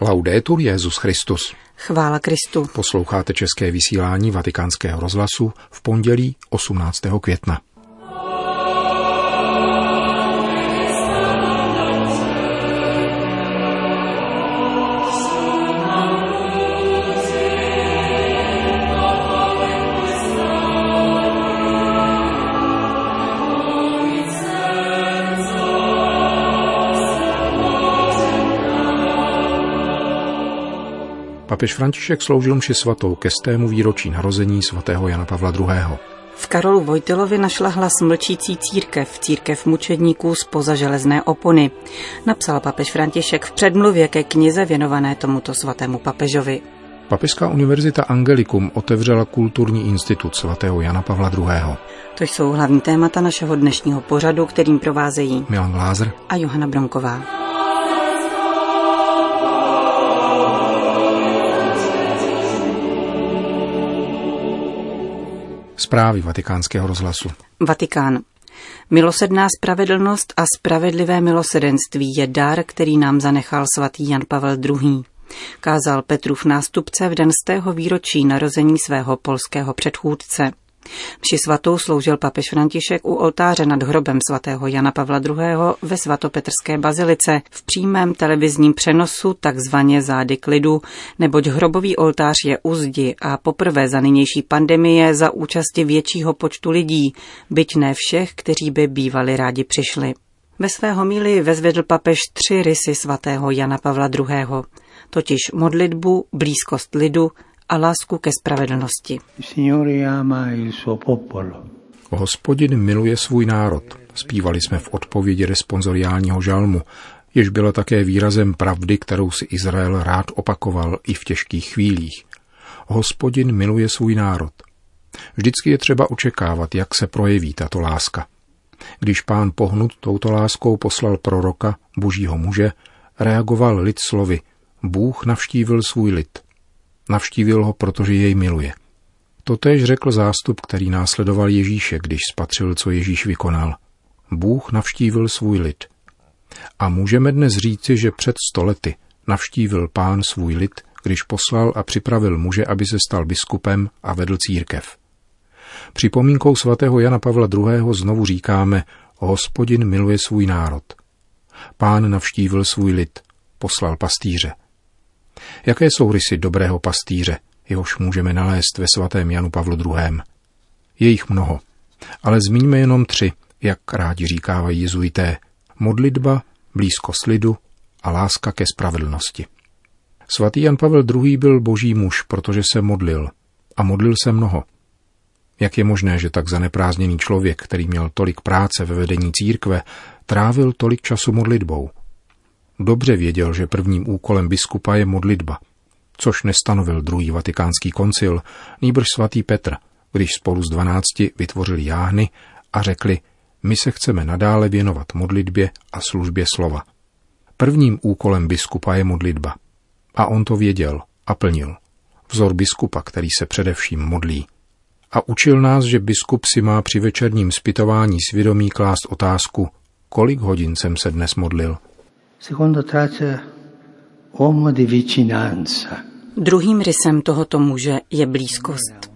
Laudetur Jezus Christus. Chvála Kristu. Posloucháte české vysílání Vatikánského rozhlasu v pondělí 18. května. Papež František sloužil mši svatou ke stému výročí narození svatého Jana Pavla II. V Karolu Vojtilovi našla hlas mlčící církev, církev mučedníků z poza železné opony. Napsal papež František v předmluvě ke knize věnované tomuto svatému papežovi. Papežská univerzita Angelikum otevřela kulturní institut svatého Jana Pavla II. To jsou hlavní témata našeho dnešního pořadu, kterým provázejí Milan Glázer a Johana Bronková. Zprávy vatikánského rozhlasu. Vatikán. Milosedná spravedlnost a spravedlivé milosedenství je dar, který nám zanechal svatý Jan Pavel II. Kázal Petrův nástupce v den z tého výročí narození svého polského předchůdce. Mši svatou sloužil papež František u oltáře nad hrobem svatého Jana Pavla II. ve svatopetrské bazilice v přímém televizním přenosu takzvaně zády klidu, neboť hrobový oltář je u zdi a poprvé za nynější pandemie za účasti většího počtu lidí, byť ne všech, kteří by bývali rádi přišli. Ve své homílii vezvedl papež tři rysy svatého Jana Pavla II., totiž modlitbu, blízkost lidu a lásku ke spravedlnosti. Hospodin miluje svůj národ. Zpívali jsme v odpovědi responsoriálního žalmu, jež byla také výrazem pravdy, kterou si Izrael rád opakoval i v těžkých chvílích. Hospodin miluje svůj národ. Vždycky je třeba očekávat, jak se projeví tato láska. Když pán pohnut touto láskou poslal proroka, božího muže, reagoval lid slovy Bůh navštívil svůj lid. Navštívil ho, protože jej miluje. Totež řekl zástup, který následoval Ježíše, když spatřil, co Ježíš vykonal. Bůh navštívil svůj lid. A můžeme dnes říci, že před stolety navštívil pán svůj lid, když poslal a připravil muže, aby se stal biskupem a vedl církev. Připomínkou svatého Jana Pavla II. znovu říkáme, hospodin miluje svůj národ. Pán navštívil svůj lid, poslal pastýře – Jaké jsou rysy dobrého pastýře, jehož můžeme nalézt ve svatém Janu Pavlu II. Je jich mnoho, ale zmíníme jenom tři, jak rádi říkávají jezuité. Modlitba, blízkost lidu a láska ke spravedlnosti. Svatý Jan Pavel II. byl boží muž, protože se modlil. A modlil se mnoho. Jak je možné, že tak zaneprázdněný člověk, který měl tolik práce ve vedení církve, trávil tolik času modlitbou? Dobře věděl, že prvním úkolem biskupa je modlitba, což nestanovil druhý vatikánský koncil, nýbrž svatý Petr, když spolu s dvanácti vytvořili jáhny a řekli, my se chceme nadále věnovat modlitbě a službě slova. Prvním úkolem biskupa je modlitba. A on to věděl a plnil. Vzor biskupa, který se především modlí. A učil nás, že biskup si má při večerním zpytování svědomí klást otázku, kolik hodin jsem se dnes modlil – Secondo traccia, uomo di vicinanza. Druhým rysem tohoto muže je blízkost.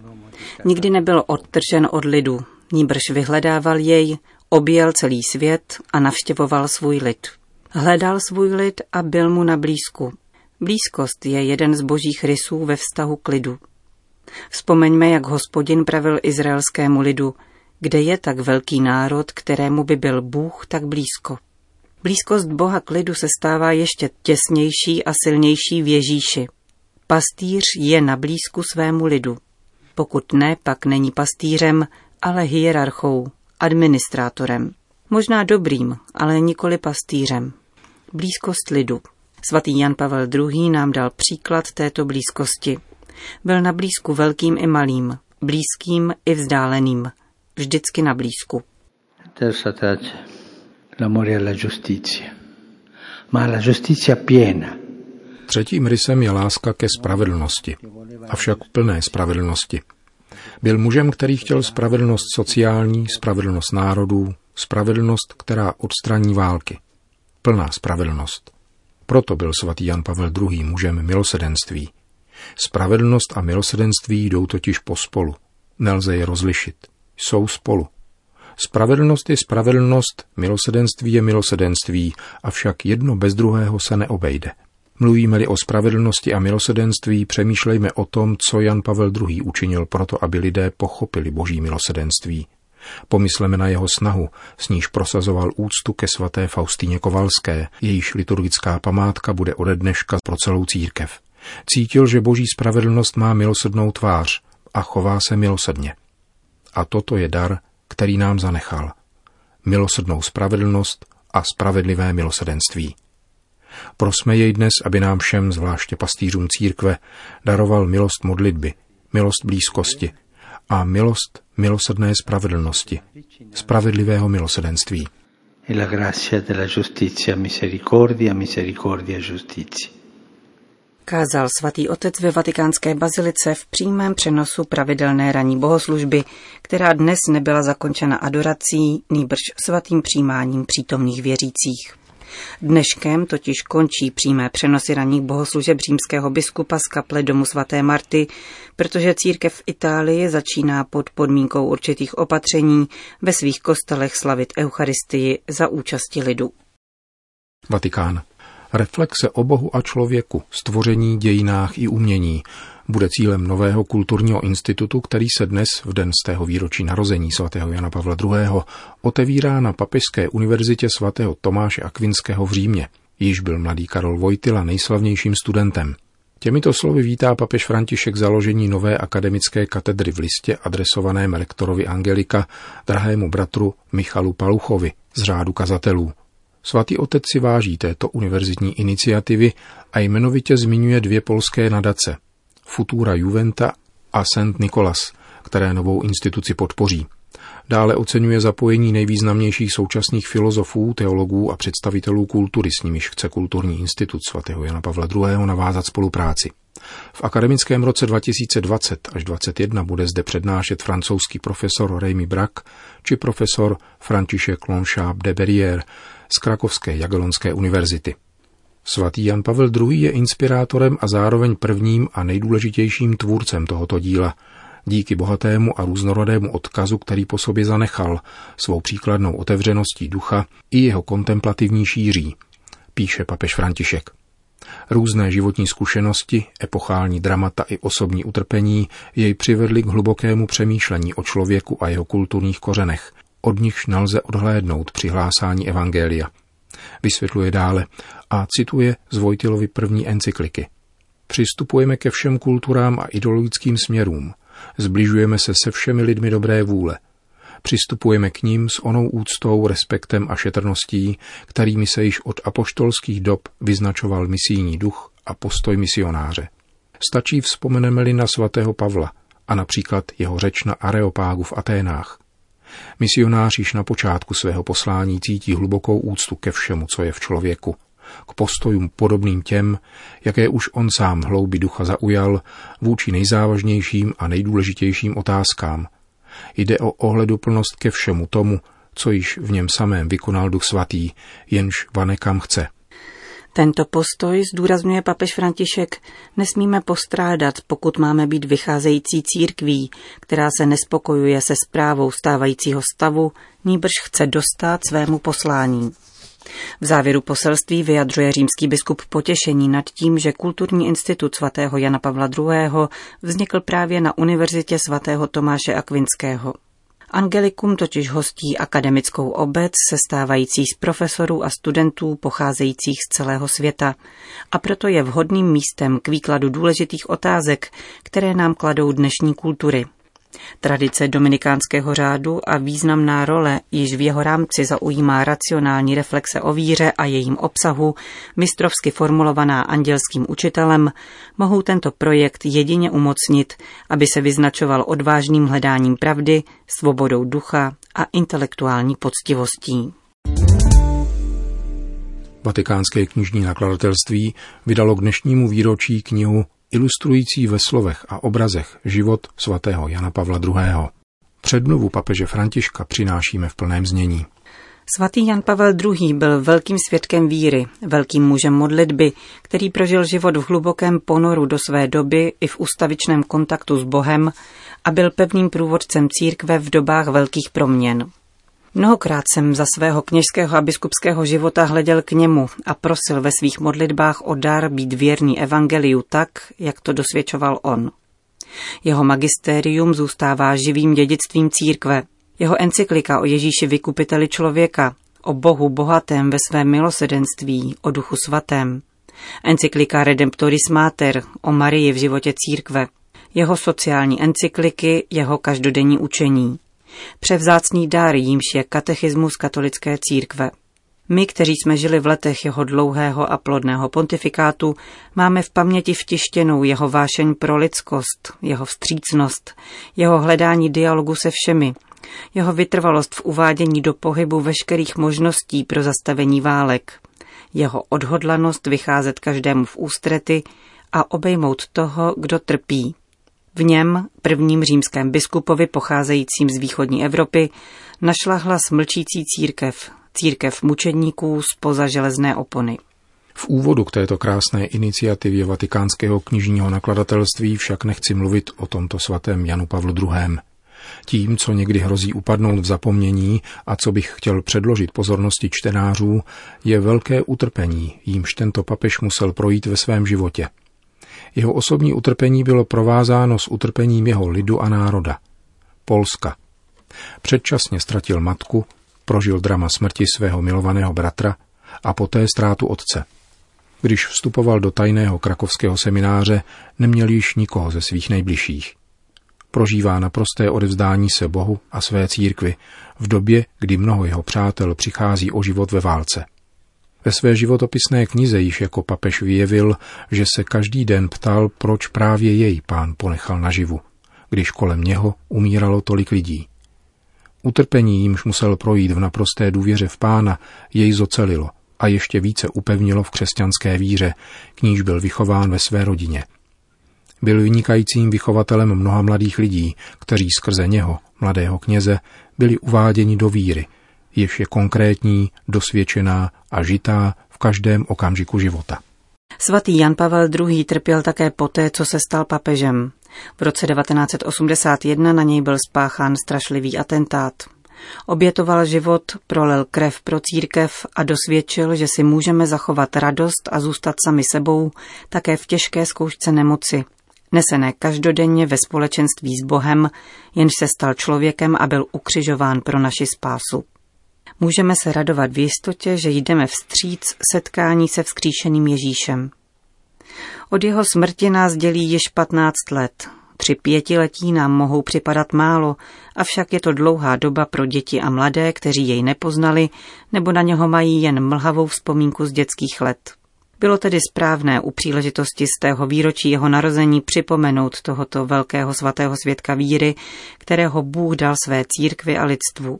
Nikdy nebyl odtržen od lidu, níbrž vyhledával jej, objel celý svět a navštěvoval svůj lid. Hledal svůj lid a byl mu na blízku. Blízkost je jeden z božích rysů ve vztahu k lidu. Vzpomeňme, jak hospodin pravil izraelskému lidu, kde je tak velký národ, kterému by byl Bůh tak blízko. Blízkost Boha k lidu se stává ještě těsnější a silnější v Ježíši. Pastýř je na blízku svému lidu. Pokud ne, pak není pastýřem, ale hierarchou, administrátorem. Možná dobrým, ale nikoli pastýřem. Blízkost lidu. Svatý Jan Pavel II. nám dal příklad této blízkosti. Byl na blízku velkým i malým, blízkým i vzdáleným. Vždycky na blízku l'amore alla giustizia, ma alla giustizia piena. Třetím rysem je láska ke spravedlnosti, avšak plné spravedlnosti. Byl mužem, který chtěl spravedlnost sociální, spravedlnost národů, spravedlnost, která odstraní války. Plná spravedlnost. Proto byl svatý Jan Pavel II. mužem milosedenství. Spravedlnost a milosedenství jdou totiž pospolu. Nelze je rozlišit. Jsou spolu. Spravedlnost je spravedlnost, milosedenství je milosedenství, avšak jedno bez druhého se neobejde. Mluvíme-li o spravedlnosti a milosedenství, přemýšlejme o tom, co Jan Pavel II. učinil proto, aby lidé pochopili boží milosedenství. Pomysleme na jeho snahu, s níž prosazoval úctu ke svaté Faustíně Kovalské, jejíž liturgická památka bude ode dneška pro celou církev. Cítil, že boží spravedlnost má milosrdnou tvář a chová se milosrdně. A toto je dar, který nám zanechal. Milosrdnou spravedlnost a spravedlivé milosedenství. Prosme jej dnes, aby nám všem, zvláště pastýřům církve, daroval milost modlitby, milost blízkosti a milost milosrdné spravedlnosti, spravedlivého milosedenství. E la grazia della giustizia, misericordia, misericordia, giustizia. Kázal svatý otec ve vatikánské bazilice v přímém přenosu pravidelné ranní bohoslužby, která dnes nebyla zakončena adorací, nýbrž svatým přijímáním přítomných věřících. Dneškem totiž končí přímé přenosy ranních bohoslužeb římského biskupa z kaple domu svaté Marty, protože církev v Itálii začíná pod podmínkou určitých opatření ve svých kostelech slavit Eucharistii za účasti lidu. Vatikán. Reflexe o Bohu a člověku, stvoření, dějinách i umění bude cílem nového kulturního institutu, který se dnes v den z tého výročí narození svatého Jana Pavla II. otevírá na Papežské univerzitě svatého Tomáše Akvinského v Římě. Již byl mladý Karol Vojtila nejslavnějším studentem. Těmito slovy vítá papež František založení nové akademické katedry v listě adresované lektorovi Angelika, drahému bratru Michalu Paluchovi z řádu kazatelů. Svatý otec si váží této univerzitní iniciativy a jmenovitě zmiňuje dvě polské nadace – Futura Juventa a St. Nikolas, které novou instituci podpoří. Dále oceňuje zapojení nejvýznamnějších současných filozofů, teologů a představitelů kultury, s nimiž chce Kulturní institut svatého Jana Pavla II. navázat spolupráci. V akademickém roce 2020 až 2021 bude zde přednášet francouzský profesor Rémy Brak či profesor František Lonchab de Berrière z Krakovské Jagelonské univerzity. Svatý Jan Pavel II. je inspirátorem a zároveň prvním a nejdůležitějším tvůrcem tohoto díla, díky bohatému a různorodému odkazu, který po sobě zanechal, svou příkladnou otevřeností ducha i jeho kontemplativní šíří, píše papež František. Různé životní zkušenosti, epochální dramata i osobní utrpení jej přivedly k hlubokému přemýšlení o člověku a jeho kulturních kořenech, od nichž nelze odhlédnout při hlásání Evangelia – Vysvětluje dále a cituje z Vojtilovy první encykliky. Přistupujeme ke všem kulturám a ideologickým směrům. Zbližujeme se se všemi lidmi dobré vůle. Přistupujeme k ním s onou úctou, respektem a šetrností, kterými se již od apoštolských dob vyznačoval misijní duch a postoj misionáře. Stačí vzpomeneme-li na svatého Pavla a například jeho řeč na Areopágu v Aténách. Misionář již na počátku svého poslání cítí hlubokou úctu ke všemu, co je v člověku, k postojům podobným těm, jaké už on sám hloubi ducha zaujal vůči nejzávažnějším a nejdůležitějším otázkám. Jde o ohleduplnost ke všemu tomu, co již v něm samém vykonal duch svatý, jenž vane kam chce – tento postoj, zdůrazňuje papež František, nesmíme postrádat, pokud máme být vycházející církví, která se nespokojuje se zprávou stávajícího stavu, níbrž chce dostat svému poslání. V závěru poselství vyjadřuje římský biskup potěšení nad tím, že Kulturní institut svatého Jana Pavla II. vznikl právě na Univerzitě svatého Tomáše Akvinského. Angelikum totiž hostí akademickou obec sestávající z profesorů a studentů pocházejících z celého světa. A proto je vhodným místem k výkladu důležitých otázek, které nám kladou dnešní kultury – Tradice dominikánského řádu a významná role již v jeho rámci zaujímá racionální reflexe o víře a jejím obsahu, mistrovsky formulovaná andělským učitelem, mohou tento projekt jedině umocnit, aby se vyznačoval odvážným hledáním pravdy, svobodou ducha a intelektuální poctivostí. Vatikánské knižní nakladatelství vydalo k dnešnímu výročí knihu ilustrující ve slovech a obrazech život svatého Jana Pavla II. Předmluvu papeže Františka přinášíme v plném znění. Svatý Jan Pavel II. byl velkým svědkem víry, velkým mužem modlitby, který prožil život v hlubokém ponoru do své doby i v ustavičném kontaktu s Bohem a byl pevným průvodcem církve v dobách velkých proměn. Mnohokrát jsem za svého kněžského a biskupského života hleděl k němu a prosil ve svých modlitbách o dar být věrný evangeliu tak, jak to dosvědčoval on. Jeho magistérium zůstává živým dědictvím církve. Jeho encyklika o Ježíši vykupiteli člověka, o Bohu bohatém ve svém milosedenství, o duchu svatém. Encyklika Redemptoris Mater o Marii v životě církve. Jeho sociální encykliky, jeho každodenní učení. Převzácný dár, jímž je katechismus katolické církve. My, kteří jsme žili v letech jeho dlouhého a plodného pontifikátu, máme v paměti vtištěnou jeho vášeň pro lidskost, jeho vstřícnost, jeho hledání dialogu se všemi, jeho vytrvalost v uvádění do pohybu veškerých možností pro zastavení válek, jeho odhodlanost vycházet každému v ústrety a obejmout toho, kdo trpí. V něm, prvním římském biskupovi pocházejícím z východní Evropy, našla hlas mlčící církev, církev mučedníků spoza železné opony. V úvodu k této krásné iniciativě vatikánského knižního nakladatelství však nechci mluvit o tomto svatém Janu Pavlu II. Tím, co někdy hrozí upadnout v zapomnění a co bych chtěl předložit pozornosti čtenářů, je velké utrpení, jímž tento papež musel projít ve svém životě. Jeho osobní utrpení bylo provázáno s utrpením jeho lidu a národa. Polska. Předčasně ztratil matku, prožil drama smrti svého milovaného bratra a poté ztrátu otce. Když vstupoval do tajného krakovského semináře, neměl již nikoho ze svých nejbližších. Prožívá naprosté odevzdání se Bohu a své církvi v době, kdy mnoho jeho přátel přichází o život ve válce. Ve své životopisné knize již jako papež vyjevil, že se každý den ptal, proč právě jej pán ponechal naživu, když kolem něho umíralo tolik lidí. Utrpení, jímž musel projít v naprosté důvěře v pána, jej zocelilo a ještě více upevnilo v křesťanské víře, k níž byl vychován ve své rodině. Byl vynikajícím vychovatelem mnoha mladých lidí, kteří skrze něho, mladého kněze, byli uváděni do víry, jež je konkrétní, dosvědčená a žitá v každém okamžiku života. Svatý Jan Pavel II. trpěl také poté, co se stal papežem. V roce 1981 na něj byl spáchán strašlivý atentát. Obětoval život, prolil krev pro církev a dosvědčil, že si můžeme zachovat radost a zůstat sami sebou také v těžké zkoušce nemoci, nesené každodenně ve společenství s Bohem, jenž se stal člověkem a byl ukřižován pro naši spásu. Můžeme se radovat v jistotě, že jdeme vstříc setkání se vzkříšeným Ježíšem. Od jeho smrti nás dělí již 15 let. Tři pětiletí nám mohou připadat málo, avšak je to dlouhá doba pro děti a mladé, kteří jej nepoznali, nebo na něho mají jen mlhavou vzpomínku z dětských let. Bylo tedy správné u příležitosti z tého výročí jeho narození připomenout tohoto velkého svatého svědka víry, kterého Bůh dal své církvi a lidstvu.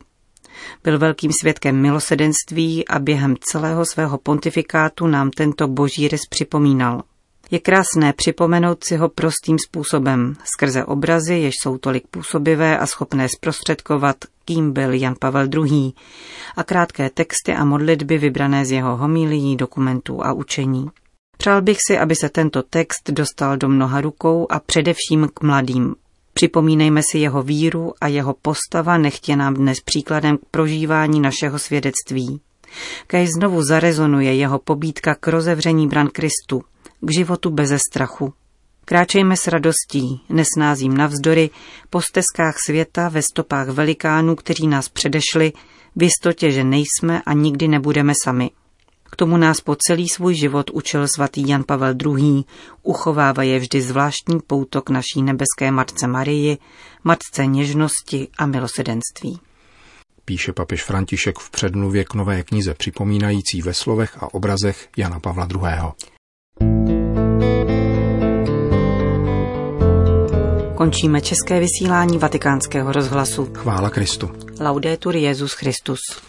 Byl velkým svědkem milosedenství a během celého svého pontifikátu nám tento boží rys připomínal. Je krásné připomenout si ho prostým způsobem, skrze obrazy, jež jsou tolik působivé a schopné zprostředkovat, kým byl Jan Pavel II. a krátké texty a modlitby vybrané z jeho homílií, dokumentů a učení. Přál bych si, aby se tento text dostal do mnoha rukou a především k mladým. Připomínejme si jeho víru a jeho postava nechtě nám dnes příkladem k prožívání našeho svědectví. Kaj znovu zarezonuje jeho pobídka k rozevření bran Kristu, k životu beze strachu. Kráčejme s radostí, nesnázím navzdory, po stezkách světa ve stopách velikánů, kteří nás předešli, v jistotě, že nejsme a nikdy nebudeme sami. K tomu nás po celý svůj život učil svatý Jan Pavel II. Uchovává je vždy zvláštní poutok naší nebeské Matce Marii, Matce něžnosti a milosedenství. Píše papež František v předmluvě k nové knize připomínající ve slovech a obrazech Jana Pavla II. Končíme české vysílání vatikánského rozhlasu. Chvála Kristu. Laudetur Jezus Christus.